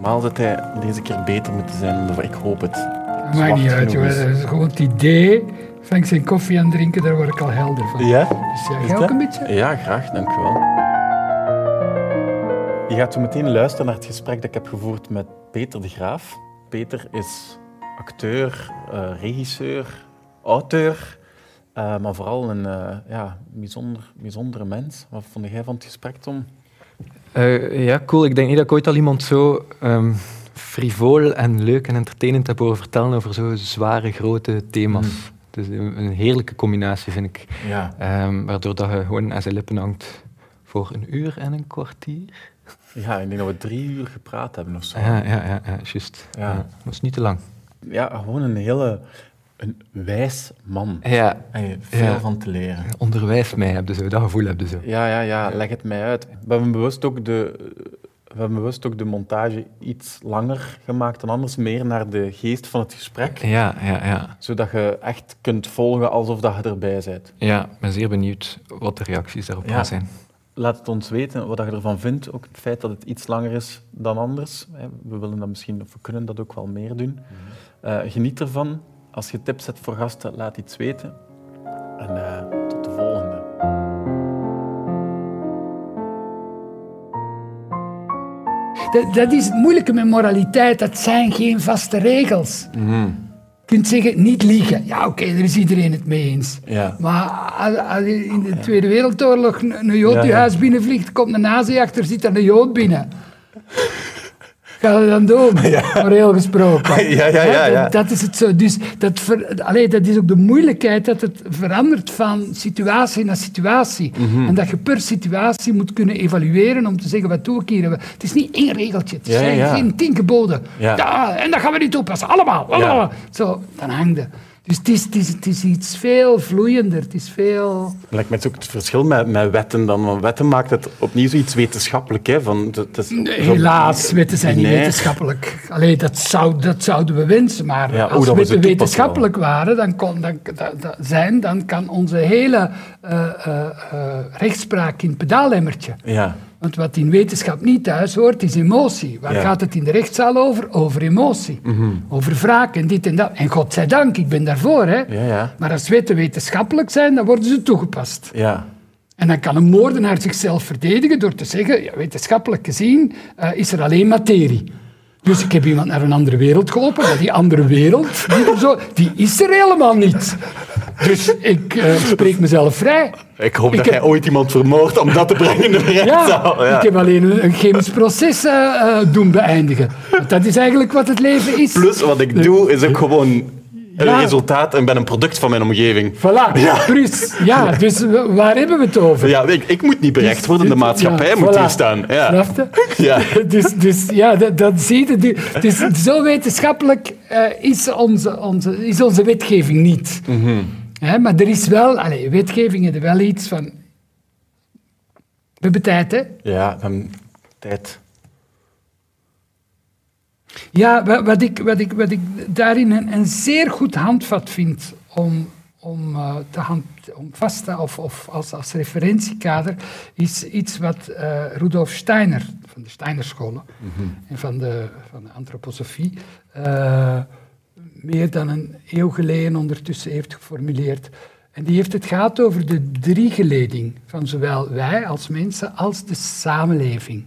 Normaal dat hij deze keer beter moeten zijn, dan ik hoop het. Dat maakt niet uit, joh. Is gewoon het idee van ik zijn koffie aan het drinken, daar word ik al helder van. Ja? Dus ja, jij ook een beetje? Ja, graag, dank u wel. Je gaat zo meteen luisteren naar het gesprek dat ik heb gevoerd met Peter de Graaf. Peter is acteur, eh, regisseur, auteur, eh, maar vooral een eh, ja, bijzonder, bijzondere mens. Wat vond jij van het gesprek, Tom? Eh, ja, cool. Ik denk niet dat ik ooit al iemand zo ehm frivol en leuk en entertainend heb horen vertellen over zo zware, grote thema's. Mm. Het is een, een heerlijke combinatie, vind ik. Ja. Ehm, waardoor dat je gewoon aan zijn lippen hangt voor een uur en een kwartier. ja, ik denk dat we drie uur gepraat hebben of zo. Ja, ja, ja, ja juist. Ja. Ja. Dat is niet te lang. Ja, gewoon een hele een wijs man. Ja, En je veel Ja. van te leren. onderwijs mij, heb je zo. Dat gevoel heb je zo. Ja, ja, ja, leg het mij uit. We hebben bewust ook de, we hebben bewust ook de montage iets langer gemaakt dan anders, meer naar de geest van het gesprek, Ja, ja, ja. zodat je echt kunt volgen alsof dat je erbij bent. Ja, ik ben zeer benieuwd wat de reacties daarop Ja. gaan zijn. Laat het ons weten wat je ervan vindt, ook het feit dat het iets langer is dan anders. We willen dat misschien, of we kunnen dat ook wel meer doen. Eh, geniet ervan. Als je tips hebt voor gasten, laat iets weten. En eh, tot de volgende. Dat, dat is het moeilijke met moraliteit. Dat zijn geen vaste regels. Mhm. Je kunt zeggen, niet liegen. Ja, oké, daar is iedereen het mee eens. Ja. Maar als, als in de Tweede Wereldoorlog een, een Jood Ja, je ja. huis binnenvliegt, komt een nazi achter, zit er een Jood binnen. Ga je dan doen, moreel gesproken. Ja, ja, ja, ja. Dat, dat is het zo. Dus dat, ver, allee, dat is ook de moeilijkheid dat het verandert van situatie naar situatie. Mhm. En dat je per situatie moet kunnen evalueren om te zeggen, wat doe ik hier? Het is niet één regeltje, het Ja, zijn ja. geen tien geboden. Ja. en dat gaan we niet toepassen, allemaal. allemaal. Zo, dan hangt het. Dus het is, het, is, het is iets veel vloeiender, het is veel... Lijkt mij het ook het verschil met, met wetten dan. Want wetten maakt het opnieuw zoiets wetenschappelijk. Hè, van, het, is Helaas, wetten zijn niet wetenschappelijk. Allee, dat, zou, dat zouden we wensen, maar Ja, als wetten wetenschappelijk waren, dan kon, dan, da- da- zijn, dan kan onze hele eh, eh, eh, rechtspraak in het pedaalemmertje. Ja. Want wat in wetenschap niet thuis hoort, is emotie. Waar Ja. Mhm. gaat het in de rechtszaal over? Over emotie. Over wraak en dit en dat. En godzijdank, ik ben daarvoor. Hè. Ja, ja. Maar als wetten wetenschappelijk zijn, dan worden ze toegepast. Ja. En dan kan een moordenaar zichzelf verdedigen door te zeggen, ja, wetenschappelijk gezien eh, is er alleen materie. Dus ik heb iemand naar een andere wereld geholpen, maar die andere wereld, die, zo, die is er helemaal niet. Dus ik eh, spreek mezelf vrij. Ik hoop Ik dat heb- jij ooit iemand vermoordt om dat te brengen in de rechtszaal. Ja, ik heb alleen een, een chemisch proces eh, eh, doen beëindigen. Want dat is eigenlijk wat het leven is. Plus, wat ik doe, is ook gewoon een Ja. resultaat en ben een product van mijn omgeving. Voilà, precies. Ja, dus w- waar hebben we het over? Ja, ik, ik moet niet berecht worden, de Dus- maatschappij ja, moet voilà. hier staan. Ja. Snap je? Ja. Dus, dus ja, dat, dat zie je. Du- Dus zo wetenschappelijk eh, is, onze, onze, is onze wetgeving niet. Hè, maar er is wel, allee, wetgeving is er wel iets van. We hebben tijd, hè? Ja, dan tijd. Ja, wa- wat ik, wat ik, wat ik daarin een, een zeer goed handvat vind om, om, eh, te hand, om vast te of, of als, als referentiekader, is iets wat eh, Rudolf Steiner, van de Steinerscholen en van de, van de antroposofie, eh, meer dan een eeuw geleden ondertussen heeft geformuleerd. En die heeft het gehad over de driegeleding van zowel wij als mensen als de samenleving.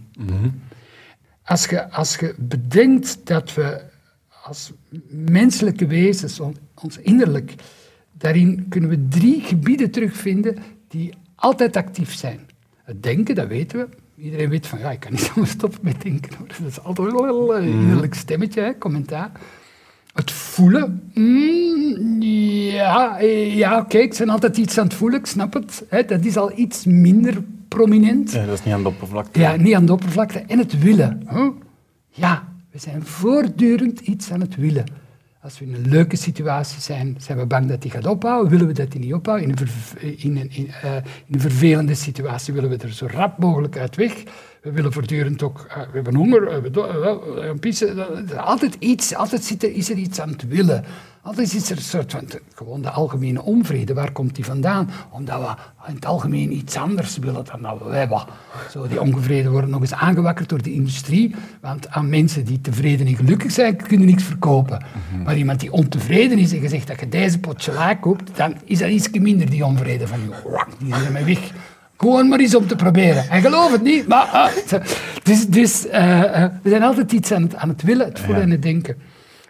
Als je, als je bedenkt dat we als menselijke wezens, on- ons innerlijk, daarin kunnen we drie gebieden terugvinden die altijd actief zijn. Het denken, dat weten we. Iedereen weet van, ja, ik kan niet zomaar stoppen met denken. hoor. Dat is altijd wel een innerlijk stemmetje, hè, commentaar. Het voelen, mm, ja, eh, ja oké, ik ben altijd iets aan het voelen, ik snap het. Hè, dat is al iets minder prominent. Ja, dat is niet aan de oppervlakte. Ja, niet aan de oppervlakte. En het willen. Huh? Ja, we zijn voortdurend iets aan het willen. Als we in een leuke situatie zijn, zijn we bang dat die gaat ophouden. Willen we dat die niet ophouden? In een, verv- in een, in, eh, in een vervelende situatie willen we er zo rap mogelijk uit weg. We willen voortdurend ook... eh, we hebben honger, we hebben eh. Er Altijd iets, altijd zit er, is er iets aan het willen. Altijd is er een soort van, gewoon de algemene onvrede. Waar komt die vandaan? Omdat we in het algemeen iets anders willen dan dat we hebben. Zo, die ongevrede worden nog eens aangewakkerd door de industrie. Want aan mensen die tevreden en gelukkig zijn, kunnen niks verkopen. Maar iemand die ontevreden is en gezegd dat je deze pot chocola koopt, dan is dat iets minder die onvrede van je. Die is ermee weg. Gewoon maar eens om te proberen. En geloof het niet, maar... dus we zijn altijd iets aan het, aan het willen, het voelen en het denken.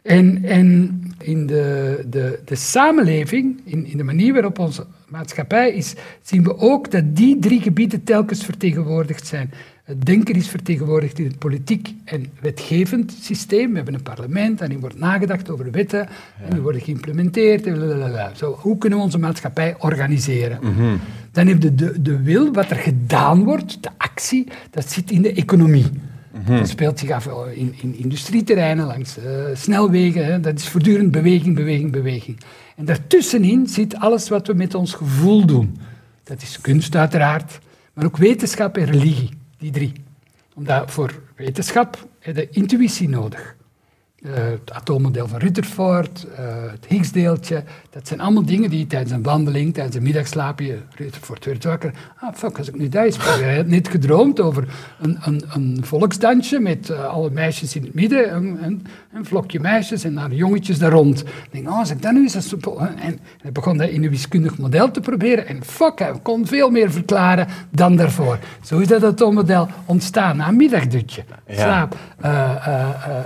En, en in de, de, de samenleving, in, in de manier waarop onze maatschappij is, zien we ook dat die drie gebieden telkens vertegenwoordigd zijn. Het denken is vertegenwoordigd in het politiek en wetgevend systeem. We hebben een parlement en er wordt nagedacht over wetten en die worden geïmplementeerd. Blablabla. Zo, hoe kunnen we onze maatschappij organiseren? Dan heb je de, de wil, wat er gedaan wordt, de actie, dat zit in de economie. Dat speelt zich af in, in industrieterreinen, langs eh, snelwegen. Dat is voortdurend beweging, beweging, beweging. En daartussenin zit alles wat we met ons gevoel doen. Dat is kunst uiteraard, maar ook wetenschap en religie, die drie. Omdat voor wetenschap heb je intuïtie nodig. Eh, het atoommodel van Rutherford, eh, het Higgsdeeltje, dat zijn allemaal dingen die tijdens een wandeling, tijdens een middagslaapje, Rutherford werd wakker. Ah, fuck, als ik nu dat is. Hij had net gedroomd over een, een, een volksdansje met eh, alle meisjes in het midden, een, een, een vlokje meisjes en daar jongetjes daar rond. Ik denk, oh, als ik dat nu eens... En hij begon dat in een wiskundig model te proberen en fuck, hij kon veel meer verklaren dan daarvoor. Zo is dat atoommodel ontstaan na een middagdutje. Slaap. Eh,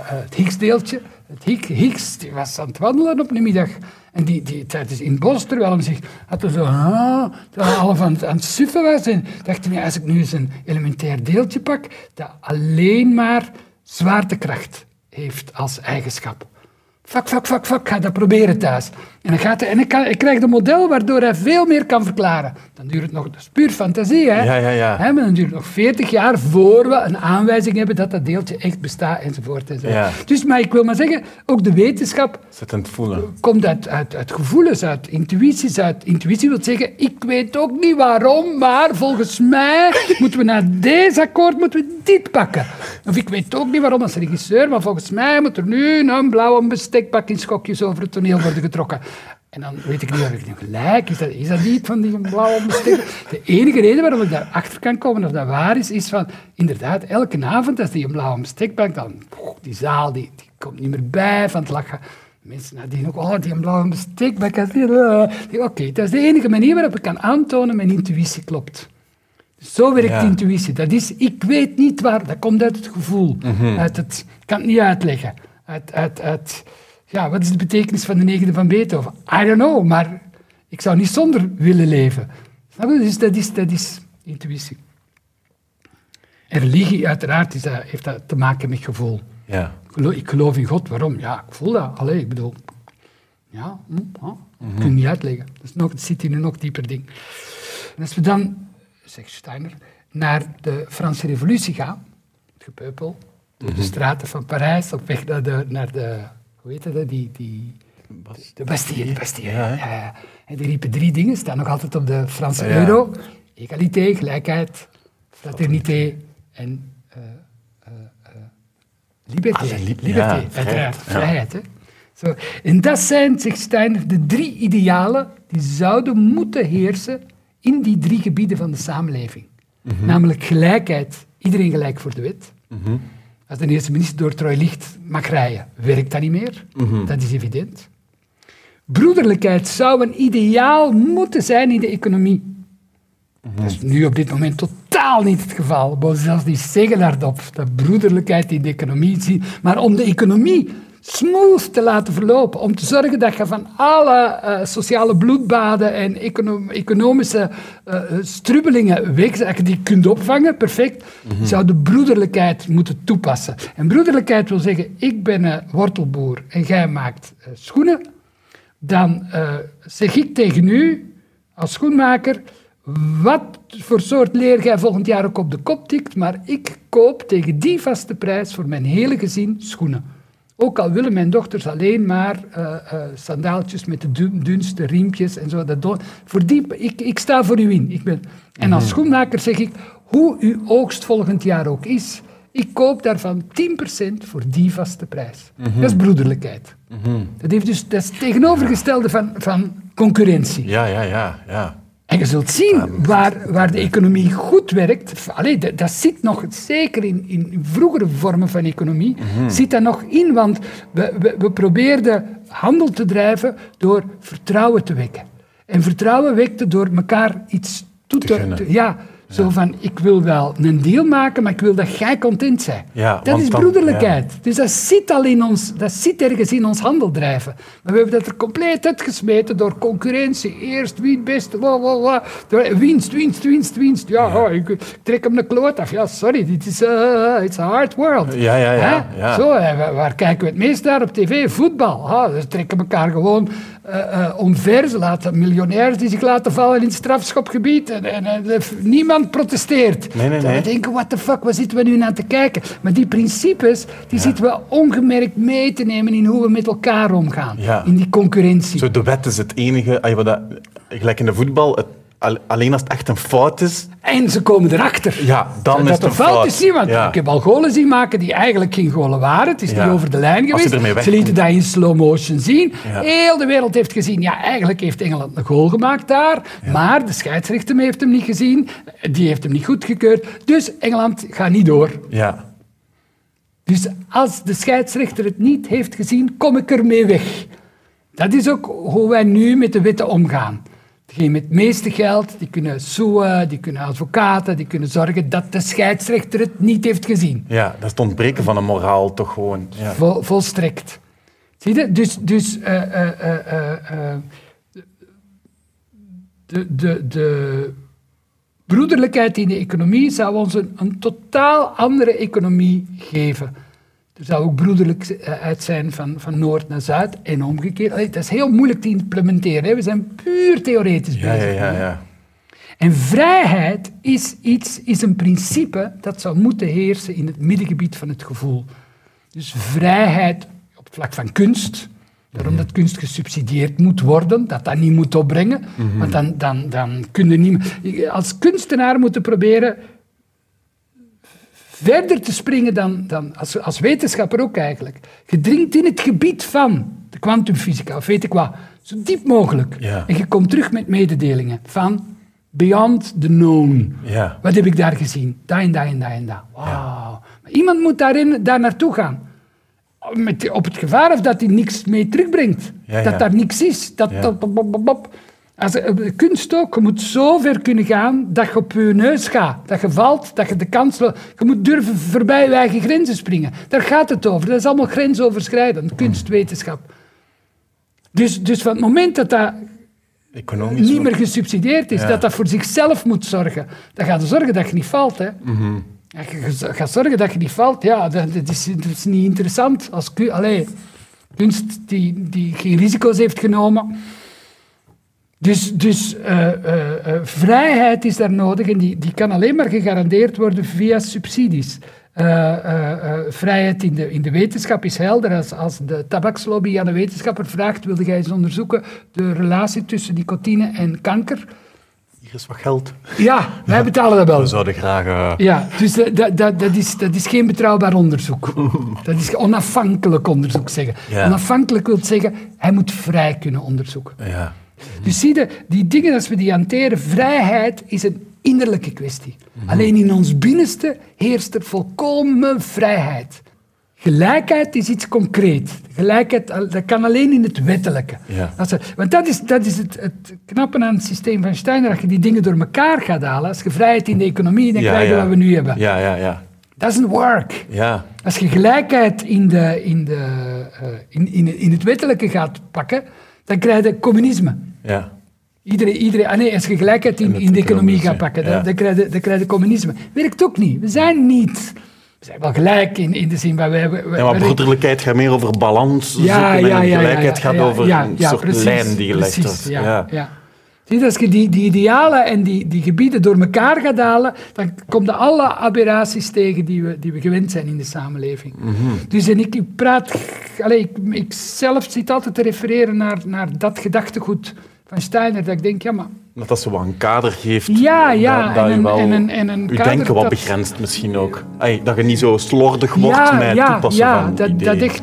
het Higgsdeeltje, het Higg- Higgs, die was aan het wandelen op een middag. En die, die in het bos, terwijl hij zich had zo, ah, half aan, aan het suffen was. En dacht hij, als ik nu een elementair deeltje pak, dat alleen maar zwaartekracht heeft als eigenschap. Fuck, fuck, fuck, fuck, ga dat proberen thuis. En, dan gaat hij, en hij, kan, hij krijgt een model waardoor hij veel meer kan verklaren. Dan duurt het nog, dat is puur fantasie, hè? Ja, ja, ja. Hè, maar dan duurt het nog 40 jaar voor we een aanwijzing hebben dat dat deeltje echt bestaat, enzovoort. enzovoort. Ja. Dus, maar ik wil maar zeggen, ook de wetenschap Zit aan het voelen. komt uit, uit, uit gevoelens, uit intuïties. Uit, intuïtie wil zeggen, ik weet ook niet waarom, maar volgens mij moeten we na deze akkoord moeten we dit pakken. Of ik weet ook niet waarom als regisseur, maar volgens mij moet er nu een blauwe bestekpak in schokjes over het toneel worden getrokken. En dan weet ik niet of ik nu gelijk is. Dat, is dat niet van die blauwe bestek? De enige reden waarom ik daarachter kan komen of dat waar is, is van inderdaad, elke avond als die een blauwe bestekbank dan, die zaal die, die komt niet meer bij van het lachen. Mensen nadien ook, oh, die blauwe bestekbank. die, eh, die- Oké, dat is de enige manier waarop ik kan aantonen mijn intuïtie klopt. Dus zo werkt Ja. intuïtie. Dat is, ik weet niet waar, dat komt uit het gevoel. uit het, ik kan het niet uitleggen. Uit, uit, uit, ja, wat is de betekenis van de negende van Beethoven? I don't know, maar ik zou niet zonder willen leven. Snap je? Dus dat is, dat is intuïtie. En religie, uiteraard, is dat, heeft dat te maken met gevoel. Ja. Ik geloof, in God, waarom? Ja, ik voel dat. Allee, ik bedoel... Ja, hm, ja, ik kan het niet uitleggen. Dat, is nog, dat zit in een nog dieper ding. En als we dan, zegt Steiner, naar de Franse revolutie gaan, het gepeupel, door de straten van Parijs, op weg naar de, naar de hoe heet dat, die, die, de Bastille. De Bastille. Ja? Ja. En die riepen drie dingen, staan nog altijd op de Franse Ja. euro. Egalité, gelijkheid, fraternité en eh, liberté. Li- liberté, uiteraard, vrijheid. Hè? Zo. En dat zijn, zegt Steiner, de drie idealen die zouden moeten heersen in die drie gebieden van de samenleving. Mhm. Namelijk gelijkheid, iedereen gelijk voor de wet. Als de eerste minister door Troy Licht mag rijden, werkt dat niet meer. Mhm. Dat is evident. Broederlijkheid zou een ideaal moeten zijn in de economie. Dat is nu op dit moment totaal niet het geval. Zelfs die zeggen hardop dat broederlijkheid in de economie zien. Maar om de economie smooth te laten verlopen, om te zorgen dat je van alle eh, sociale bloedbaden en econo- economische eh, strubbelingen weg, dat je die kunt opvangen, perfect, zou de broederlijkheid moeten toepassen. En broederlijkheid wil zeggen, ik ben een wortelboer en jij maakt eh, schoenen dan zeg ik tegen u, als schoenmaker, wat voor soort leer jij volgend jaar ook op de kop tikt, maar ik koop tegen die vaste prijs voor mijn hele gezin schoenen. Ook al willen mijn dochters alleen maar eh, eh, sandaaltjes met de dun- dunste riempjes en zo. Dat voor die, ik, ik sta voor u in. Ik ben, en als schoenmaker zeg ik, hoe uw oogst volgend jaar ook is, Ik koop daarvan 10% voor die vaste prijs. Dat is broederlijkheid. dat, heeft dus, dat is het tegenovergestelde van, van concurrentie. Ja, ja, ja, ja. En je zult zien waar, waar de economie goed werkt. Allee, dat, dat zit nog, zeker in, in vroegere vormen van economie, zit dat nog in. Want we, we, we probeerden handel te drijven door vertrouwen te wekken. En vertrouwen wekte door elkaar iets toe te- ja, zo van, ik wil wel een deal maken, maar ik wil dat jij content bent. Ja, dat is dan- broederlijkheid. Dus dat zit al in ons, dat zit ergens in ons handel drijven. Maar we hebben dat er compleet uitgesmeten door concurrentie. Eerst wie het beste, bla, bla. Door winst, winst, winst, winst. Ja, oh, ik trek hem de kloot af. Ja, sorry, dit is uh, it's a hard world. Ja, ja, ja. Zo, waar, kijken we het meest naar op tv? Voetbal. Ah, ze trekken elkaar gewoon eh, eh, omver. Ze laten miljonairs die zich laten vallen in het strafschopgebied. En, en, en, eh, niemand protesteert. Nee, nee, Dan nee. denken, what the fuck, waar zitten we nu naar te kijken? Maar die principes, die zitten we ongemerkt mee te nemen in hoe we met elkaar omgaan. Ja. In die concurrentie. Zo, de wet is het enige, gelijk in de voetbal, het, alleen als het echt een fout is, En ze komen erachter. ja, dan dat is het een een fout is niet, want Ja. ik heb al golen zien maken die eigenlijk geen golen waren. Het is Ja. niet over de lijn ze geweest. Ze lieten dat in slow motion zien. Ja. Heel de wereld heeft gezien, ja, eigenlijk heeft Engeland een goal gemaakt daar. Maar de scheidsrechter heeft hem niet gezien. Die heeft hem niet goedgekeurd. Dus Engeland gaat niet door. Ja, Dus als de scheidsrechter het niet heeft gezien, kom ik ermee weg. Dat is ook hoe wij nu met de wetten omgaan. Degenen met het meeste geld, die kunnen soeën, die kunnen advocaten, die kunnen zorgen dat de scheidsrechter het niet heeft gezien. ja, dat is het ontbreken van een moraal toch gewoon. Ja. Vol, volstrekt. Zie je? Dus, dus eh, eh, eh, de, de, de broederlijkheid in de economie zou ons een, een totaal andere economie geven. Er zou ook broederlijkheid zijn van, van noord naar zuid en omgekeerd. Allee, dat is heel moeilijk te implementeren. Hè. We zijn puur theoretisch Ja, bezig. ja, ja, ja. En vrijheid is, iets, is een principe dat zou moeten heersen in het middengebied van het gevoel. Dus vrijheid op het vlak van kunst, daarom dat kunst gesubsidieerd moet worden, dat dat niet moet opbrengen, want dan, dan, dan kun je niet... Als kunstenaar moeten proberen verder te springen dan, dan als, als wetenschapper ook eigenlijk. Je dringt in het gebied van de kwantumfysica, of weet ik wat, zo diep mogelijk. Ja. En je komt terug met mededelingen van beyond the known. Ja. Wat heb ik daar gezien? Dat en dat en dat en dat. Wauw. Iemand moet daarin, daar naartoe gaan. Met, op het gevaar of dat hij niks mee terugbrengt. Dat daar niks is. Dat, Ja. dat, bop, bop, bop, bop. Als, eh, kunst ook, je moet zo ver kunnen gaan dat je op je neus gaat. Dat je valt, dat je de kans... Je moet durven voorbij je eigen grenzen springen. Daar gaat het over. Dat is allemaal grensoverschrijdend, kunstwetenschap. Dus, dus van het moment dat dat Economisch niet meer gesubsidieerd is, Ja. dat dat voor zichzelf moet zorgen, dan gaat zorgen dat je niet valt. Hè. Ja, je gaat zorgen dat je niet valt. Ja, dat, dat is, dat is niet interessant. Als allee, kunst die, die geen risico's heeft genomen. Dus, dus eh, eh, eh, vrijheid is daar nodig en die, die kan alleen maar gegarandeerd worden via subsidies. Eh, eh, eh, vrijheid in de, in de wetenschap is helder. Als, als de tabakslobby aan een wetenschapper vraagt, wilde jij eens onderzoeken de relatie tussen nicotine en kanker? Hier is wat geld. Ja, wij betalen dat wel. We zouden graag... Ja, dus dat, dat, dat, dat, is, dat is geen betrouwbaar onderzoek. Dat is onafhankelijk onderzoek zeggen. Ja. Onafhankelijk wil zeggen, hij moet vrij kunnen onderzoeken. ja. Dus zie je, die dingen, als we die hanteren, vrijheid is een innerlijke kwestie. Alleen in ons binnenste heerst er volkomen vrijheid. Gelijkheid is iets concreet. Gelijkheid dat kan alleen in het wettelijke. Ja. Als er- want dat is, dat is het, het knappe aan het systeem van Steiner. Dat je die dingen door elkaar gaat halen. Als je vrijheid in de economie, dan Ja, krijg je ja. wat we nu hebben. Ja, ja, ja. Doesn't work. Ja, Als je gelijkheid in, de, in, de, eh, in, in, in het wettelijke gaat pakken, dan krijg je communisme. ja. Iedereen, iedereen, ah nee, als je gelijkheid in, In de economie gaat pakken, dan, ja. dan, krijg je, dan krijg je communisme. Werkt ook niet. We zijn niet. We zijn wel gelijk in, in de zin waar wij. wij- Ja, maar broederlijkheid gaat meer over balans Ja, zoeken ja, en ja, gelijkheid ja, gaat ja, over ja, een soort precies, lijn die gelegd precies, wordt. Ja, Ja. ja. Zie als je die, die idealen en die, die gebieden door elkaar gaat halen, dan kom je alle aberraties tegen die we, die we gewend zijn in de samenleving. Mhm. Dus en ik, ik praat, allee, ik, ik zelf zit altijd te refereren naar, naar dat gedachtegoed van Steiner, dat ik denk, ja, maar... Dat dat zo een kader geeft. Ja, ja, Dat, dat en je wel en een- en een je denken wat dat- begrenst misschien ook. Dat je niet zo slordig wordt ja, met het ja, toepassen ja, van dat, ideeën. dat echt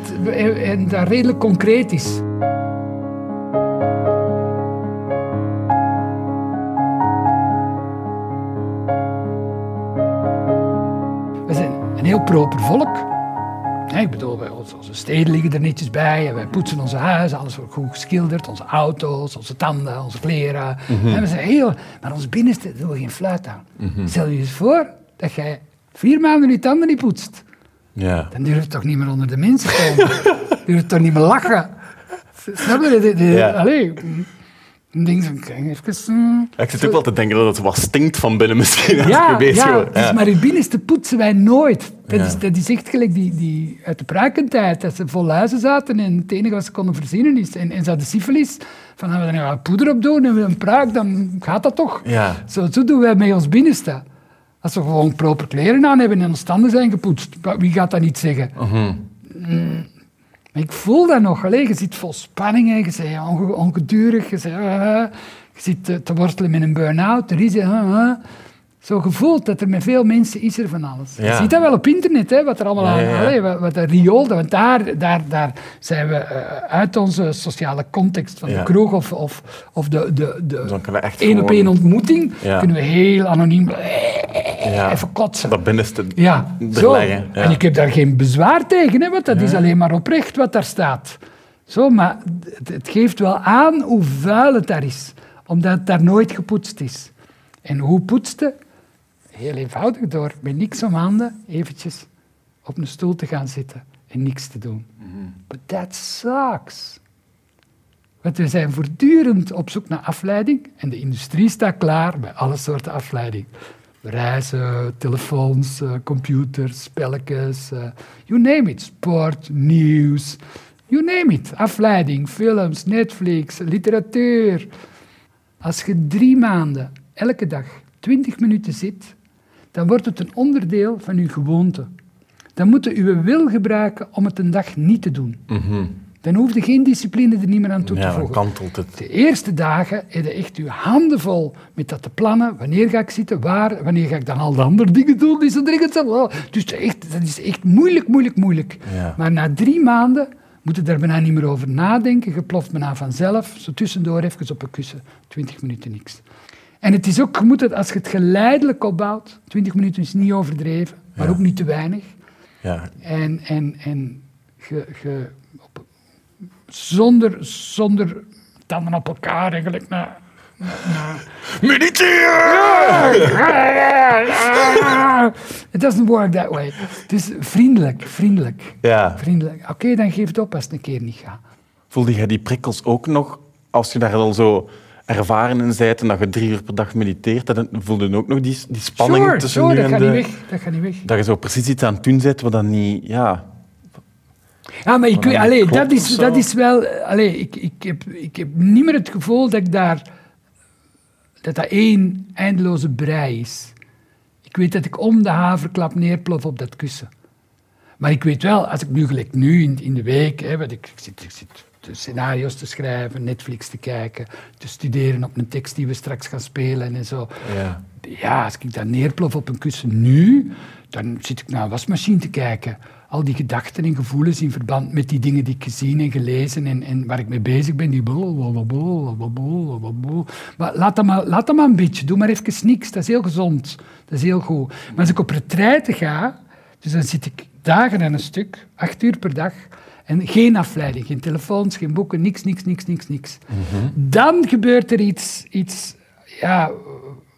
en dat redelijk concreet is. Proper volk. Ja, ik bedoel, wij- onze, onze steden liggen er netjes bij. En wij poetsen onze huizen, alles wordt goed geschilderd. Onze auto's, onze tanden, onze kleren. En we zijn heel, maar ons binnenste doen we geen fluit aan. Stel je eens voor dat jij vier maanden je tanden niet poetst. Ja. Dan durf je toch niet meer onder de mensen komen. durf je toch niet meer lachen. Snap je? Ja. Allee, ding van, kijk, even... Ja, Ik zit ook wel te denken dat het wat stinkt van binnen misschien. als Ja, bezig ja, dus Ja. maar het binnenste poetsen wij nooit. Dat, Ja. is, dat is echt gelijk die, die uit de pruikentijd, dat ze vol huizen zaten en het enige wat ze konden verzinnen is, en, en ze hadden syfilis, van als we er nou poeder op doen en we een pruik, dan gaat dat toch. Ja. Zo, zo doen wij met ons binnenste. Als we gewoon proper kleren aan hebben en onze tanden zijn gepoetst, wie gaat dat niet zeggen? Mhm. Mm, maar ik voel dat nog. Allee, je zit vol spanning, hè. je bent onge- ongedurig, je, eh, zit te, te wortelen met een burn-out. Er eh, eh. Zo gevoeld dat er met veel mensen is er van alles. Je ziet dat wel op internet, hè, wat er allemaal aan... ja, wat, wat de riool, want daar, daar, daar zijn we eh, uit onze sociale context van de kroeg of, of, of de, de, de één op één ontmoeting, kunnen we heel anoniem Ja. even kotsen. Dat binnenste Ja, zo. En ik heb daar geen bezwaar tegen, hè, want dat is alleen maar oprecht wat daar staat. Zo, maar het, het geeft wel aan hoe vuil het daar is, omdat het daar nooit gepoetst is. En hoe poetste? Heel eenvoudig door met niks om handen eventjes op een stoel te gaan zitten en niks te doen. But that sucks. Want we zijn voortdurend op zoek naar afleiding en de industrie staat klaar bij alle soorten afleiding. Reizen, telefoons, eh, computers, spelletjes, eh, you name it. Sport, nieuws, you name it. Afleiding, films, Netflix, literatuur. Als je drie maanden, elke dag, 20 minuten zit, dan wordt het een onderdeel van je gewoonte. Dan moet je je wil gebruiken om het een dag niet te doen. Mhm. Dan hoef je geen discipline er niet meer aan toe te Ja, voegen. kantelt het. De eerste dagen heb je echt je handen vol met dat te plannen. Wanneer ga ik zitten, waar, wanneer ga ik dan al de andere dingen doen die zo dringend zijn. Oh, Dus echt, dat is echt moeilijk, moeilijk, moeilijk. Ja. Maar na drie maanden moet je daar bijna niet meer over nadenken. Je ploft bijna vanzelf, zo tussendoor even op een kussen. 20 minuten niks. En het is ook, je moet het, als je het geleidelijk opbouwt, 20 minuten is niet overdreven, maar Ja. ook niet te weinig. Ja. En, en, en ge, ge, op, zonder, zonder tanden op elkaar eigenlijk naar... Mediteren! It doesn't work that way. Dus vriendelijk, vriendelijk, Ja. vriendelijk. Oké, dan geef het op als het een keer niet gaat. Voelde jij die prikkels ook nog als je daar al zo ervaren in bent en dat je drie uur per dag mediteert? Dat voelde je ook nog die, die spanning Sure, tussen sure, nu dat en gaat de... niet weg. Dat gaat niet weg. Dat je zo precies iets aan het doen bent wat dan niet... Ja, Ja, maar ik, weet- allee, dat, is, dat is wel... Allee, ik, ik, heb, ik heb niet meer het gevoel dat ik daar... Dat dat één eindeloze brei is. Ik weet dat ik om de haverklap neerplof op dat kussen. Maar ik weet wel, als ik nu gelijk nu in, in de week... Hè, want ik, ik, zit, ik zit scenario's te schrijven, Netflix te kijken... te studeren op een tekst die we straks gaan spelen en zo. ja. Ja, als ik daar neerplof op een kussen nu, dan zit ik naar een wasmachine te kijken. Al die gedachten en gevoelens in verband met die dingen die ik gezien en gelezen en, en waar ik mee bezig ben, die blablabla. Maar laat dat maar, laat dat maar een beetje, doe maar even niks, dat is heel gezond, dat is heel goed. Maar als ik op retraite ga, dus dan zit ik dagen aan een stuk, acht uur per dag, en geen afleiding, geen telefoons, geen boeken, niks, niks, niks, niks, niks. Dan gebeurt er iets, iets ja,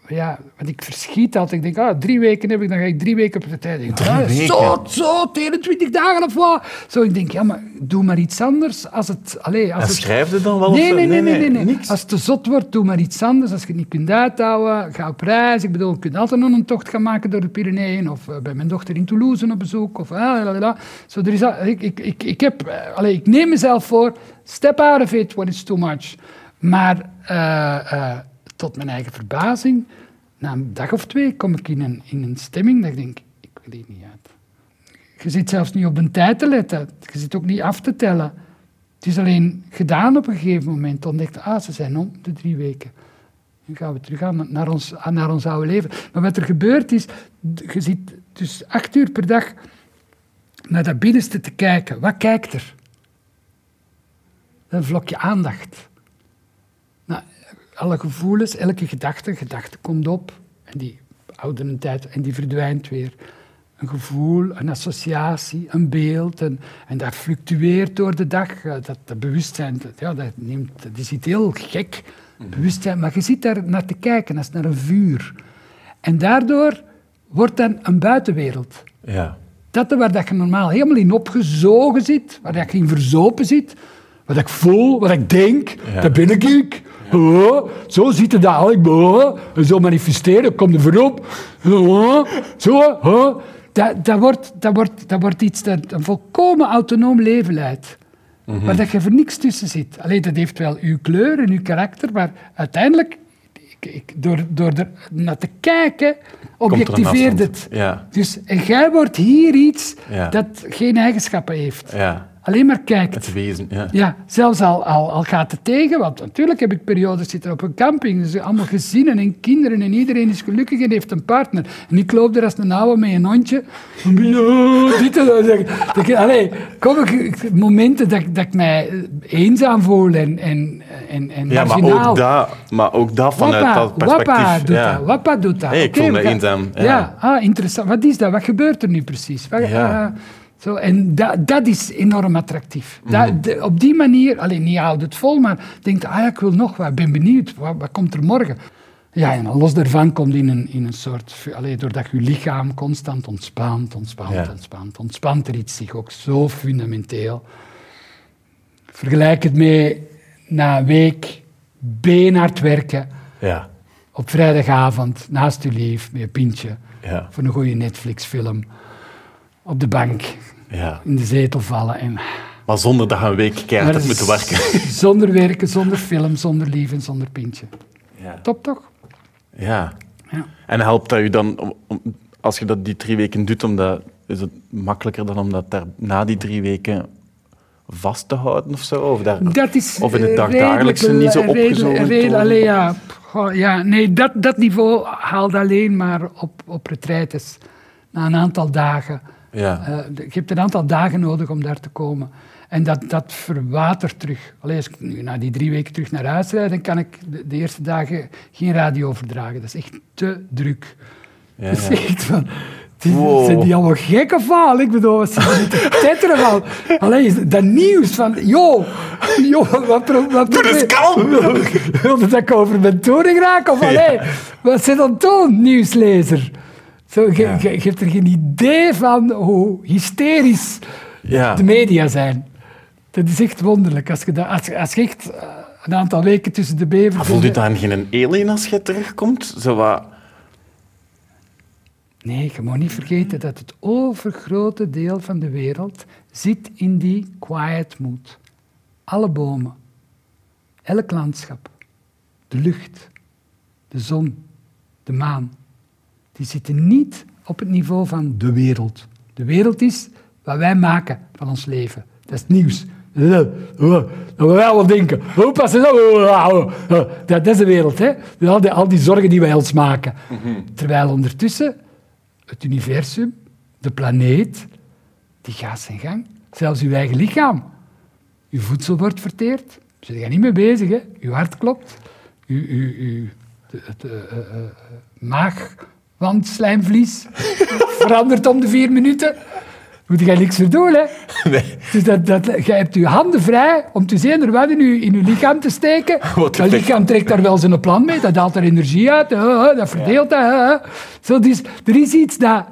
ja, want ik verschiet altijd. Ik denk, ah, drie weken heb ik, dan ga ik drie weken op de tijd. Ik denk, ah, weken? Zo, zo, 21 dagen of wat? Zo, ik denk, ja, maar doe maar iets anders. Als het, allez, als En het, schrijf je dan wel? Nee, nee, nee, nee, nee? Als het te zot wordt, doe maar iets anders. Als je het niet kunt uithouden, ga op reis. Ik bedoel, je kunt altijd nog een tocht gaan maken door de Pyreneeën. Of eh, bij mijn dochter in Toulouse op bezoek. Of, ah. Zo, er is, al- ik, ik, ik, ik, heb, eh, allez, ik neem mezelf voor, step out of it when it's too much. Maar eh, tot mijn eigen verbazing, na een dag of twee kom ik in een, in een stemming dat ik denk, ik wil hier niet uit. Je zit zelfs niet op de tijd te letten. Je zit ook niet af te tellen. Het is alleen gedaan op een gegeven moment. Ontdekt, ah, ze zijn om, de drie weken. Nu gaan we terug aan naar ons, naar ons oude leven. Maar wat er gebeurt is, je zit dus acht uur per dag naar dat binnenste te kijken. Wat kijkt er? Een vlokje aandacht. Alle gevoelens, elke gedachte, gedachte komt op en die houden een tijd en die verdwijnt weer. Een gevoel, een associatie, een beeld en, en dat fluctueert door de dag. Dat, dat bewustzijn, dat, ja, dat, neemt, dat is iets heel gek, bewustzijn, maar je zit daar naar te kijken als naar een vuur. En daardoor wordt dan een buitenwereld. Ja. Dat waar dat je normaal helemaal in opgezogen zit, waar dat je in verzopen zit, wat ik voel, wat ik denk, Ja. dat ben ik. Zo ziet het eigenlijk. En zo manifesteren, kom er voorop. Zo. Dat, dat, wordt, dat, wordt, dat wordt iets dat een volkomen autonoom leven leidt. Waar dat je voor niks tussen zit. Alleen dat heeft wel uw kleur en uw karakter, maar uiteindelijk, ik, ik, door, door er naar te kijken, objectiveert het. Ja. Dus, en jij wordt hier iets Ja. dat geen eigenschappen heeft. Ja. Alleen maar kijkt. Het wezen. Ja. Ja, zelfs al, al, al gaat het tegen, want natuurlijk heb ik periodes zitten op een camping, dus allemaal gezinnen en kinderen en iedereen is gelukkig en heeft een partner. En ik loop er als een oude met een hondje. Ja, dit en dat. Allee, kom ik, momenten dat, ik- dat ik mij eenzaam voel en, en, en, en Ja, maar ook, dat, maar ook dat vanuit Wappa, dat perspectief. Wappa doet ja. dat. Wappa doet dat. Hey, ik voel me eenzaam, ja. Ja, ah, interessant. Wat is dat? Wat gebeurt er nu precies? Wat- Ja. ah, zo, en dat, dat is enorm attractief. Mhm. De- op die manier, alleen niet houdt het vol, maar denkt, ah ja, ik wil nog wat, ben benieuwd, wat, wat komt er morgen? Ja, en los daarvan komt in een, in een soort, allee, doordat je lichaam constant ontspant, ontspant, Ja. ontspant, ontspant er iets zich ook zo fundamenteel. Vergelijk het met na een week beenhard werken Ja. op vrijdagavond naast je lief met een pintje Ja. voor een goede Netflix-film op de bank ja. in de zetel vallen en Maar zonder dat je een week keihard moeten werken. zonder werken, zonder film, zonder lief en zonder pintje. Ja. Top toch? ja. Ja. En helpt dat je dan, om, om- als je dat die drie weken doet, omdat, is het makkelijker dan om dat daar na die drie weken vast te houden of zo? Of, daar, Dat is of in het eh, dagdagelijkse niet zo opgezogen redelijk- allee, ja, goh, ja, nee, dat, dat niveau haalt alleen maar op, op retraites. Na een aantal dagen. Ja. Eh, je hebt een aantal dagen nodig om daar te komen. En dat, dat verwatert terug. Allee, als ik nu na die drie weken terug naar huis rijd, dan kan ik de, de eerste dagen geen radio verdragen. Dat is echt te druk. Ja, dat is echt van... Die, Wow. Zijn die allemaal gek of wat? Ik bedoel, wat zitten die te tetteren van? Allee, dat nieuws van... Yo, yo wat, pro, wat Doe eens kalm! Wilde dat ik over mijn toning raak? Of allee, wat zit dan doen, nieuwslezer? Zo, je, Ja. je, je hebt er geen idee van hoe hysterisch Ja. de media zijn. Dat is echt wonderlijk. Als je, dat, als, je- als je echt eh, een aantal weken tussen de bevers... Voelt u dan geen alien als je terugkomt? Zo wat... Nee, je moet niet vergeten dat het overgrote deel van de wereld zit in die quiet mood. Alle bomen, elk landschap, de lucht, de zon, de maan, die zitten niet op het niveau van de wereld. De wereld is wat wij maken van ons leven. Dat is het nieuws. Dat we wij wel denken. Dat? Dat is de wereld, hè? Al die, al die zorgen die wij ons maken. Terwijl ondertussen het universum, de planeet, die gaat zijn gang. Zelfs uw eigen lichaam. Uw voedsel wordt verteerd. Daar ben je niet mee bezig, hè? Uw hart klopt. Uw, uw, uw de, eh, eh, eh, maagwandslijmvlies verandert om de vier minuten. Moet je niks voor doen, hè? Nee. Dus dat, dat, je hebt je handen vrij om te zien er wat in je, in je lichaam te steken. Dat lichaam trekt daar wel zijn plan mee, dat haalt er energie uit, dat verdeelt dat. Zo, dus, er is iets dat,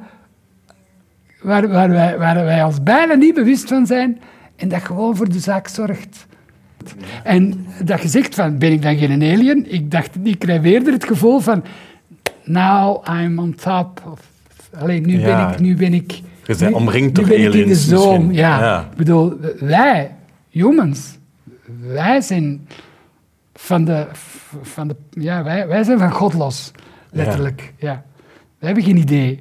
waar, waar, wij, waar wij ons bijna niet bewust van zijn en dat gewoon voor de zaak zorgt. En dat je zegt van, ben ik dan geen alien? Ik dacht, ik krijg eerder het gevoel van, now I'm on top. Of, alleen nu, Ja. ben ik, nu ben ik... Je bent nu- omringd door ben ik in de aliens zoom, ja. Ja. Ik bedoel, wij, humans, wij zijn van de... Van de ja, wij, wij zijn van God los, letterlijk. Ja. Wij hebben geen idee.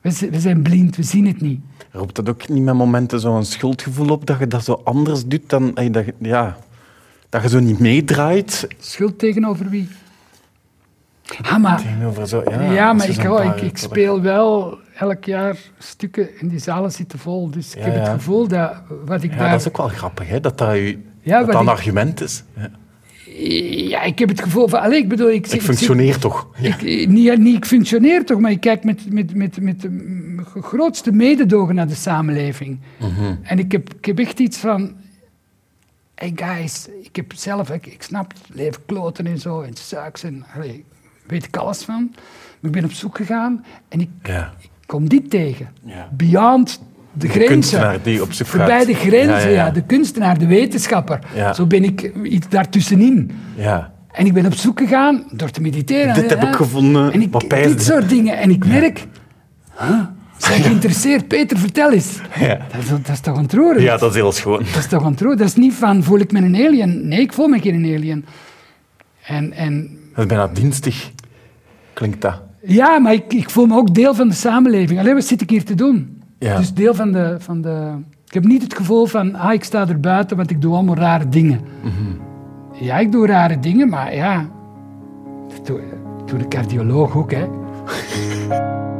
We, zi- we zijn blind, we zien het niet. Roept dat ook niet met momenten zo'n schuldgevoel op dat je dat zo anders doet dan dat je, ja, dat je zo niet meedraait Schuld tegenover wie? Ah, maar. Ja, ja, maar ik, oh, ik, speel wel elk jaar stukken en die zalen zitten vol. Dus ik Ja, heb het ja. gevoel dat wat ik Ja, daar... dat is ook wel grappig, hè? dat dat, Ja, dat, een ik- argument is. Ja. Ja, ik heb het gevoel van... Allee, ik bedoel, ik, Ik functioneer toch. ik, niet, niet ik functioneer toch, maar ik kijk met, met, met, met de grootste mededogen naar de samenleving. Mhm. En ik heb, ik heb echt iets van... Hey guys, ik heb zelf... Ik, ik snap het leven kloten en zo, en suiks en... Allee, weet ik alles van. Maar ik ben op zoek gegaan en ik, Ja. ik kom dit tegen. Ja. Beyond de grenzen. kunstenaar die op zoek Voorbij gaat. de grenzen, Ja. De kunstenaar, de wetenschapper. Ja. Zo ben ik iets daartussenin. Ja. En ik ben op zoek gegaan door te mediteren. Dit heb ik gevonden. En ik, dit soort dingen. En ik merk... Huh? Zijn geïnteresseerd? Peter, vertel eens. Ja. Dat, is, dat is toch ontroerend? ja, dat is heel schoon. Dat is toch ontroerend? Dat is niet van, voel ik me een alien? Nee, ik voel me geen alien. En, en Dat is bijna dienstig, klinkt dat. ja, maar ik, ik voel me ook deel van de samenleving. Alleen, wat zit ik hier te doen? Ja. Dus deel van de, van de... Ik heb niet het gevoel van, ah, ik sta er buiten, want ik doe allemaal rare dingen. Mhm. Ja, ik doe rare dingen, maar ja... Dat doe, dat de cardioloog ook, hè.